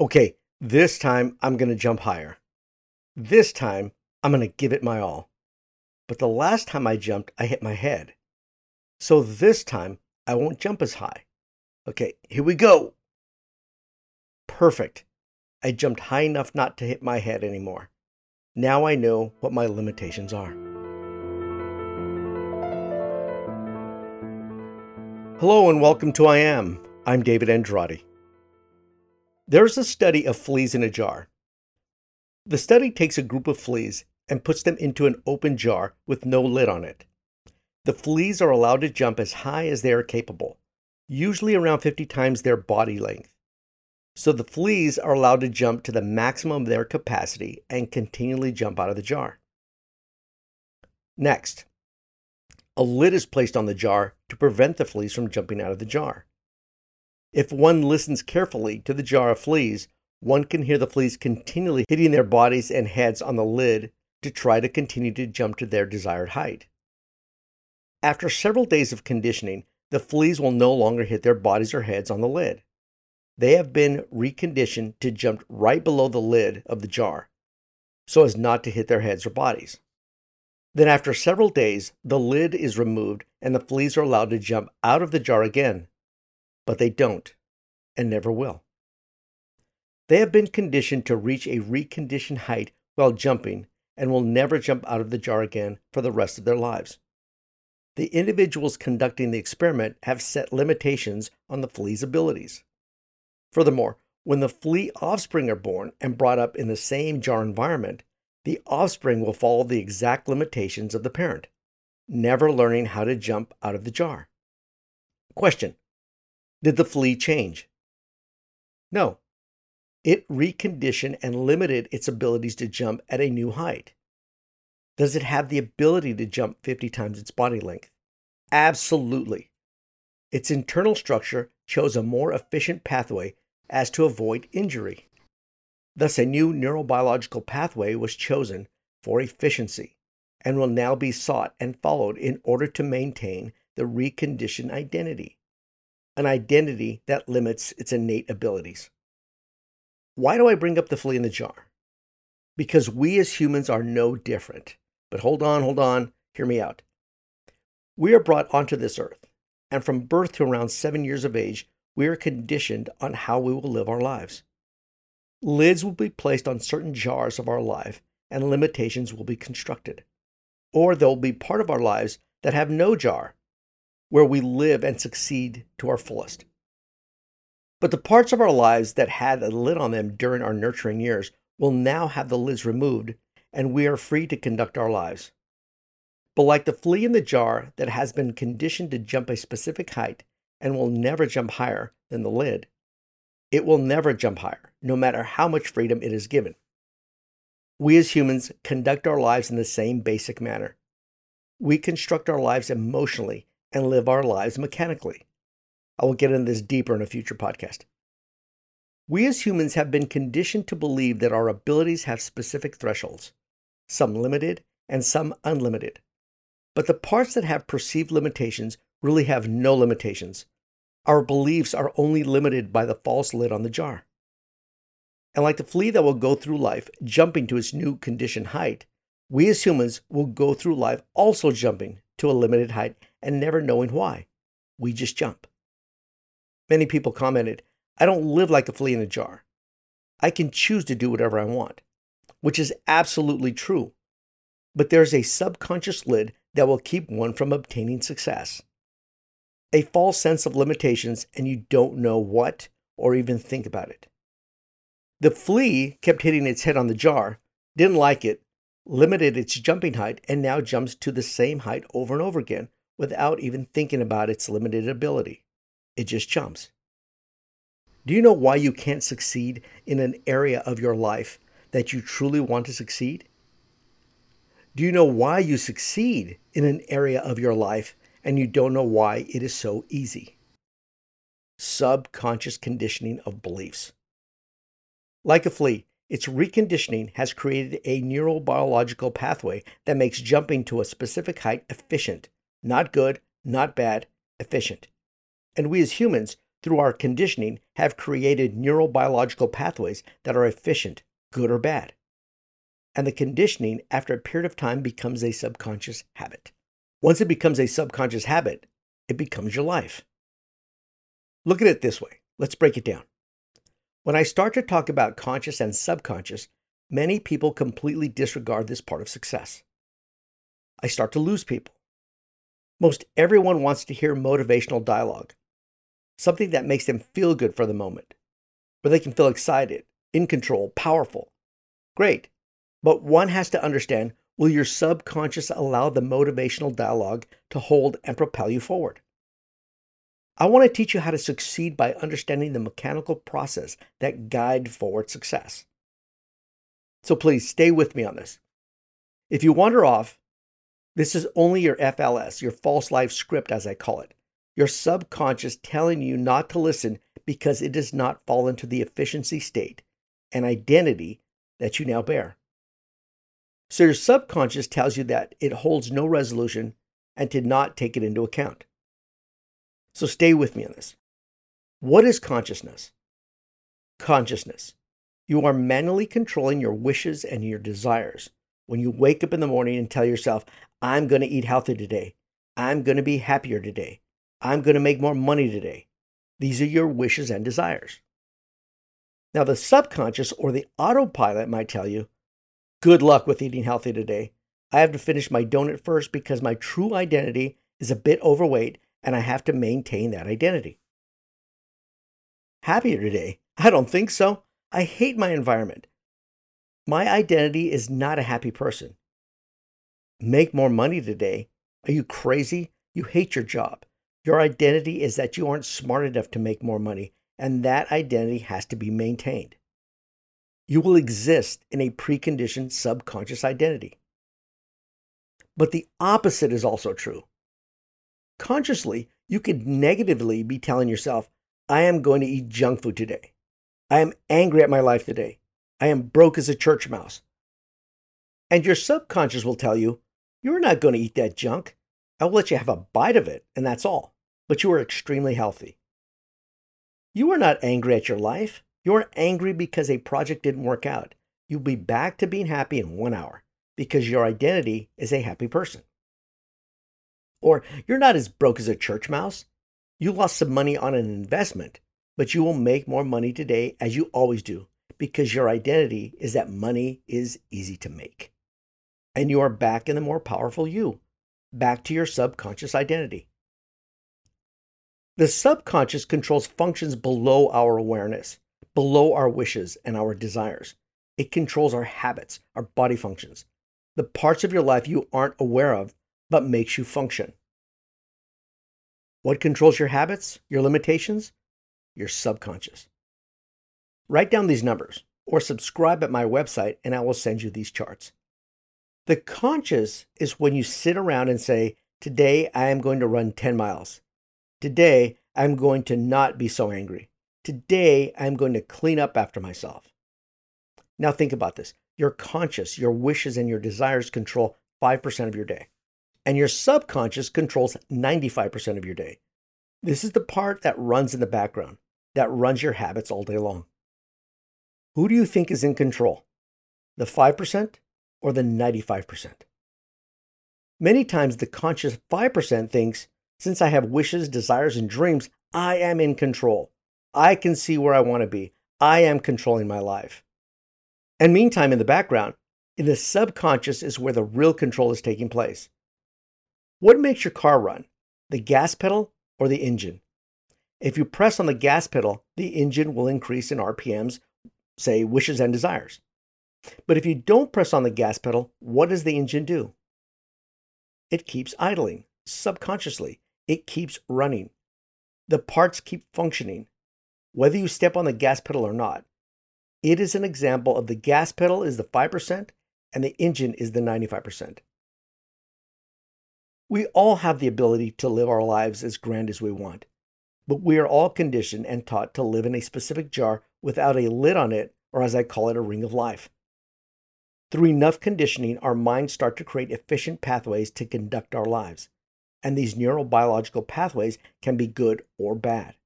Okay, this time I'm going to jump higher. This time I'm going to give it my all. But the last time I jumped, I hit my head. So this time I won't jump as high. Okay, here we go. Perfect. I jumped high enough not to hit my head anymore. Now I know what my limitations are. Hello and welcome to I Am. I'm David Andrade. There's a study of fleas in a jar. The study takes a group of fleas and puts them into an open jar with no lid on it. The fleas are allowed to jump as high as they are capable, usually around 50 times their body length. So the fleas are allowed to jump to the maximum of their capacity and continually jump out of the jar. Next, a lid is placed on the jar to prevent the fleas from jumping out of the jar. If one listens carefully to the jar of fleas, one can hear the fleas continually hitting their bodies and heads on the lid to try to continue to jump to their desired height. After several days of conditioning, the fleas will no longer hit their bodies or heads on the lid. They have been reconditioned to jump right below the lid of the jar, so as not to hit their heads or bodies. Then, after several days, the lid is removed and the fleas are allowed to jump out of the jar again but they don't and never will. They have been conditioned to reach a reconditioned height while jumping and will never jump out of the jar again for the rest of their lives. The individuals conducting the experiment have set limitations on the flea's abilities. Furthermore, when the flea offspring are born and brought up in the same jar environment, the offspring will follow the exact limitations of the parent, never learning how to jump out of the jar. Question did the flea change? No. It reconditioned and limited its abilities to jump at a new height. Does it have the ability to jump 50 times its body length? Absolutely. Its internal structure chose a more efficient pathway as to avoid injury. Thus, a new neurobiological pathway was chosen for efficiency and will now be sought and followed in order to maintain the reconditioned identity an identity that limits its innate abilities. Why do I bring up the flea in the jar? Because we as humans are no different. But hold on, hold on, hear me out. We are brought onto this earth, and from birth to around seven years of age, we are conditioned on how we will live our lives. Lids will be placed on certain jars of our life, and limitations will be constructed. Or there will be part of our lives that have no jar, where we live and succeed to our fullest. But the parts of our lives that had a lid on them during our nurturing years will now have the lids removed, and we are free to conduct our lives. But like the flea in the jar that has been conditioned to jump a specific height and will never jump higher than the lid, it will never jump higher, no matter how much freedom it is given. We as humans conduct our lives in the same basic manner. We construct our lives emotionally and live our lives mechanically. I will get into this deeper in a future podcast. We as humans have been conditioned to believe that our abilities have specific thresholds, some limited and some unlimited. But the parts that have perceived limitations really have no limitations. Our beliefs are only limited by the false lid on the jar. And like the flea that will go through life jumping to its new conditioned height, we as humans will go through life also jumping to a limited height and never knowing why. We just jump. Many people commented, I don't live like a flea in a jar. I can choose to do whatever I want, which is absolutely true. But there's a subconscious lid that will keep one from obtaining success. A false sense of limitations, and you don't know what or even think about it. The flea kept hitting its head on the jar, didn't like it, limited its jumping height, and now jumps to the same height over and over again without even thinking about its limited ability. It just jumps. Do you know why you can't succeed in an area of your life that you truly want to succeed? Do you know why you succeed in an area of your life and you don't know why it is so easy? Subconscious conditioning of beliefs. Like a flea, its reconditioning has created a neurobiological pathway that makes jumping to a specific height efficient not good, not bad, efficient. And we as humans, through our conditioning, have created neurobiological pathways that are efficient, good or bad. And the conditioning, after a period of time, becomes a subconscious habit. Once it becomes a subconscious habit, it becomes your life. Look at it this way. Let's break it down. When I start to talk about conscious and subconscious, many people completely disregard this part of success. I start to lose people. Most everyone wants to hear motivational dialogue, something that makes them feel good for the moment, where they can feel excited, in control, powerful. Great. But one has to understand will your subconscious allow the motivational dialogue to hold and propel you forward? I want to teach you how to succeed by understanding the mechanical process that guide forward success. So please stay with me on this. If you wander off, this is only your FLS, your false life script, as I call it. Your subconscious telling you not to listen because it does not fall into the efficiency state and identity that you now bear. So your subconscious tells you that it holds no resolution and to not take it into account. So stay with me on this. What is consciousness? Consciousness. You are manually controlling your wishes and your desires. When you wake up in the morning and tell yourself, I'm going to eat healthy today. I'm going to be happier today. I'm going to make more money today. These are your wishes and desires. Now, the subconscious or the autopilot might tell you, Good luck with eating healthy today. I have to finish my donut first because my true identity is a bit overweight and I have to maintain that identity. Happier today? I don't think so. I hate my environment. My identity is not a happy person. Make more money today? Are you crazy? You hate your job. Your identity is that you aren't smart enough to make more money, and that identity has to be maintained. You will exist in a preconditioned subconscious identity. But the opposite is also true consciously, you could negatively be telling yourself, I am going to eat junk food today. I am angry at my life today. I am broke as a church mouse. And your subconscious will tell you, You're not going to eat that junk. I'll let you have a bite of it, and that's all. But you are extremely healthy. You are not angry at your life. You are angry because a project didn't work out. You'll be back to being happy in one hour because your identity is a happy person. Or you're not as broke as a church mouse. You lost some money on an investment, but you will make more money today as you always do because your identity is that money is easy to make. And you are back in the more powerful you, back to your subconscious identity. The subconscious controls functions below our awareness, below our wishes and our desires. It controls our habits, our body functions, the parts of your life you aren't aware of but makes you function. What controls your habits, your limitations? Your subconscious. Write down these numbers or subscribe at my website and I will send you these charts. The conscious is when you sit around and say, Today I am going to run 10 miles. Today I'm going to not be so angry. Today I'm going to clean up after myself. Now think about this. Your conscious, your wishes, and your desires control 5% of your day and your subconscious controls 95% of your day. This is the part that runs in the background, that runs your habits all day long. Who do you think is in control? The 5% or the 95%? Many times the conscious 5% thinks, since I have wishes, desires, and dreams, I am in control. I can see where I want to be. I am controlling my life. And meantime, in the background, in the subconscious is where the real control is taking place. What makes your car run? The gas pedal or the engine? If you press on the gas pedal, the engine will increase in RPMs, say wishes and desires. But if you don't press on the gas pedal, what does the engine do? It keeps idling subconsciously. It keeps running. The parts keep functioning, whether you step on the gas pedal or not. It is an example of the gas pedal is the 5% and the engine is the 95%. We all have the ability to live our lives as grand as we want, but we are all conditioned and taught to live in a specific jar without a lid on it, or as I call it, a ring of life. Through enough conditioning, our minds start to create efficient pathways to conduct our lives, and these neurobiological pathways can be good or bad.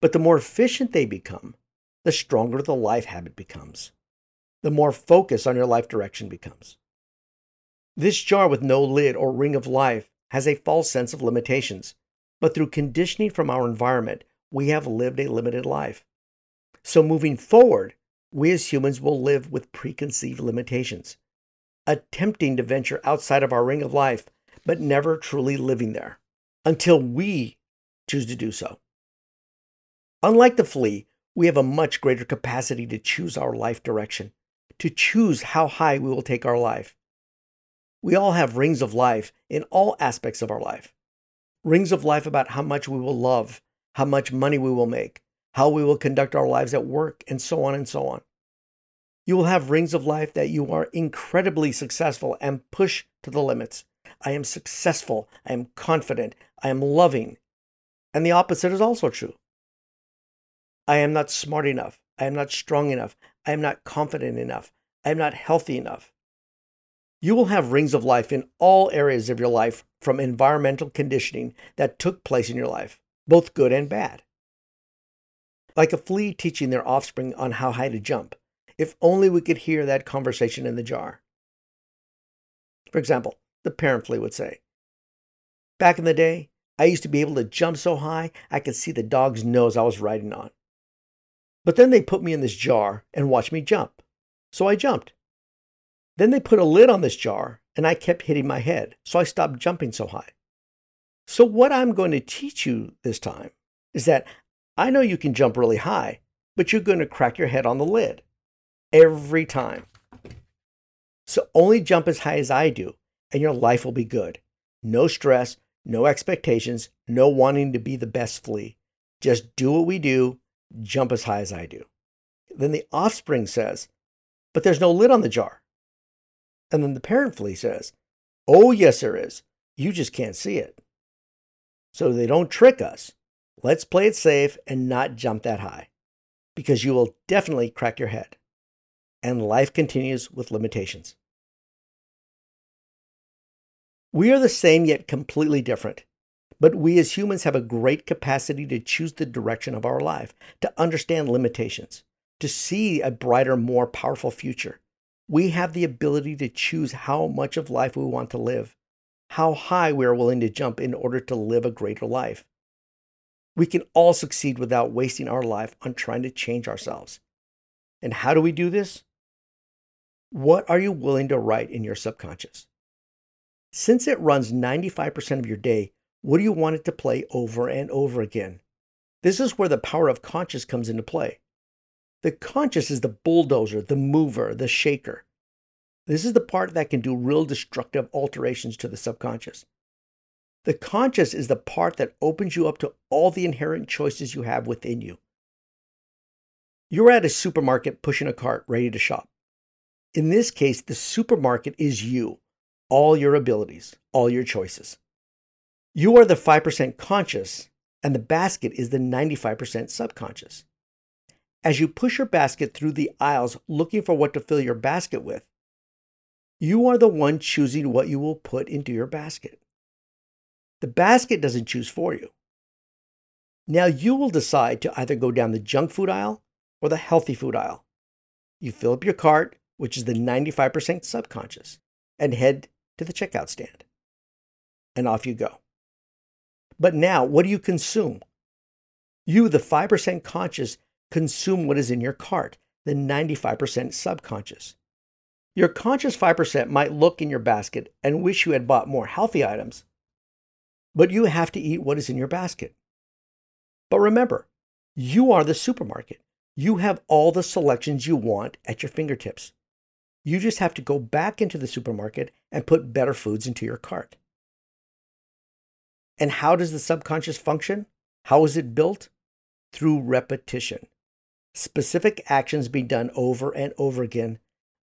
But the more efficient they become, the stronger the life habit becomes, the more focus on your life direction becomes. This jar with no lid or ring of life has a false sense of limitations, but through conditioning from our environment, we have lived a limited life. So moving forward, we as humans will live with preconceived limitations, attempting to venture outside of our ring of life, but never truly living there until we choose to do so. Unlike the flea, we have a much greater capacity to choose our life direction, to choose how high we will take our life. We all have rings of life in all aspects of our life. Rings of life about how much we will love, how much money we will make, how we will conduct our lives at work, and so on and so on. You will have rings of life that you are incredibly successful and push to the limits. I am successful. I am confident. I am loving. And the opposite is also true. I am not smart enough. I am not strong enough. I am not confident enough. I am not healthy enough. You will have rings of life in all areas of your life from environmental conditioning that took place in your life, both good and bad. Like a flea teaching their offspring on how high to jump. If only we could hear that conversation in the jar. For example, the parent flea would say, Back in the day, I used to be able to jump so high I could see the dog's nose I was riding on. But then they put me in this jar and watched me jump. So I jumped. Then they put a lid on this jar and I kept hitting my head, so I stopped jumping so high. So, what I'm going to teach you this time is that I know you can jump really high, but you're going to crack your head on the lid every time. So, only jump as high as I do, and your life will be good. No stress, no expectations, no wanting to be the best flea. Just do what we do, jump as high as I do. Then the offspring says, But there's no lid on the jar. And then the parent flea says, Oh, yes, there is. You just can't see it. So they don't trick us. Let's play it safe and not jump that high because you will definitely crack your head. And life continues with limitations. We are the same yet completely different. But we as humans have a great capacity to choose the direction of our life, to understand limitations, to see a brighter, more powerful future. We have the ability to choose how much of life we want to live, how high we are willing to jump in order to live a greater life. We can all succeed without wasting our life on trying to change ourselves. And how do we do this? What are you willing to write in your subconscious? Since it runs 95% of your day, what do you want it to play over and over again? This is where the power of conscious comes into play. The conscious is the bulldozer, the mover, the shaker. This is the part that can do real destructive alterations to the subconscious. The conscious is the part that opens you up to all the inherent choices you have within you. You're at a supermarket pushing a cart ready to shop. In this case, the supermarket is you, all your abilities, all your choices. You are the 5% conscious, and the basket is the 95% subconscious. As you push your basket through the aisles looking for what to fill your basket with, you are the one choosing what you will put into your basket. The basket doesn't choose for you. Now you will decide to either go down the junk food aisle or the healthy food aisle. You fill up your cart, which is the 95% subconscious, and head to the checkout stand. And off you go. But now, what do you consume? You, the 5% conscious, consume what is in your cart, the 95% subconscious. Your conscious 5% might look in your basket and wish you had bought more healthy items, but you have to eat what is in your basket. But remember, you are the supermarket. You have all the selections you want at your fingertips. You just have to go back into the supermarket and put better foods into your cart. And how does the subconscious function? How is it built? Through repetition specific actions be done over and over again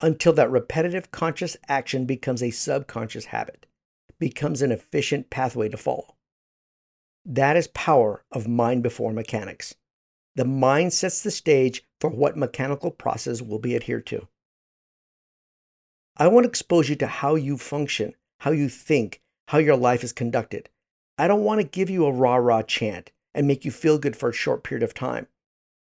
until that repetitive conscious action becomes a subconscious habit, becomes an efficient pathway to follow. That is power of mind before mechanics. The mind sets the stage for what mechanical process will be adhered to. I want to expose you to how you function, how you think, how your life is conducted. I don't want to give you a rah rah chant and make you feel good for a short period of time.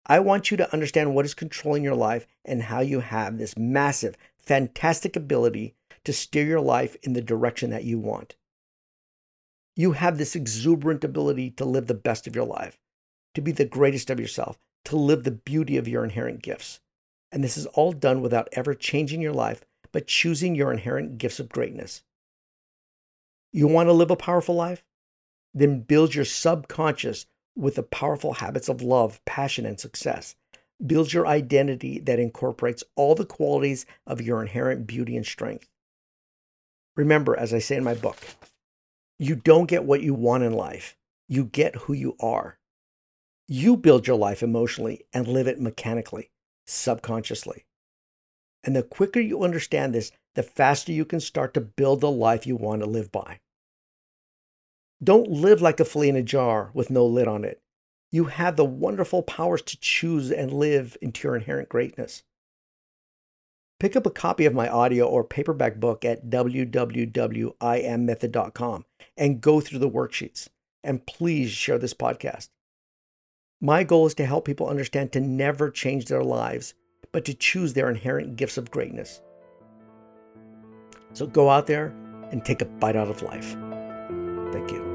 I want you to understand what is controlling your life and how you have this massive, fantastic ability to steer your life in the direction that you want. You have this exuberant ability to live the best of your life, to be the greatest of yourself, to live the beauty of your inherent gifts. And this is all done without ever changing your life, but choosing your inherent gifts of greatness. You want to live a powerful life? Then build your subconscious with the powerful habits of love, passion, and success. Build your identity that incorporates all the qualities of your inherent beauty and strength. Remember, as I say in my book, you don't get what you want in life, you get who you are. You build your life emotionally and live it mechanically, subconsciously. And the quicker you understand this, the faster you can start to build the life you want to live by. Don't live like a flea in a jar with no lid on it. You have the wonderful powers to choose and live into your inherent greatness. Pick up a copy of my audio or paperback book at www.immethod.com and go through the worksheets. And please share this podcast. My goal is to help people understand to never change their lives, but to choose their inherent gifts of greatness. So go out there and take a bite out of life. Thank you.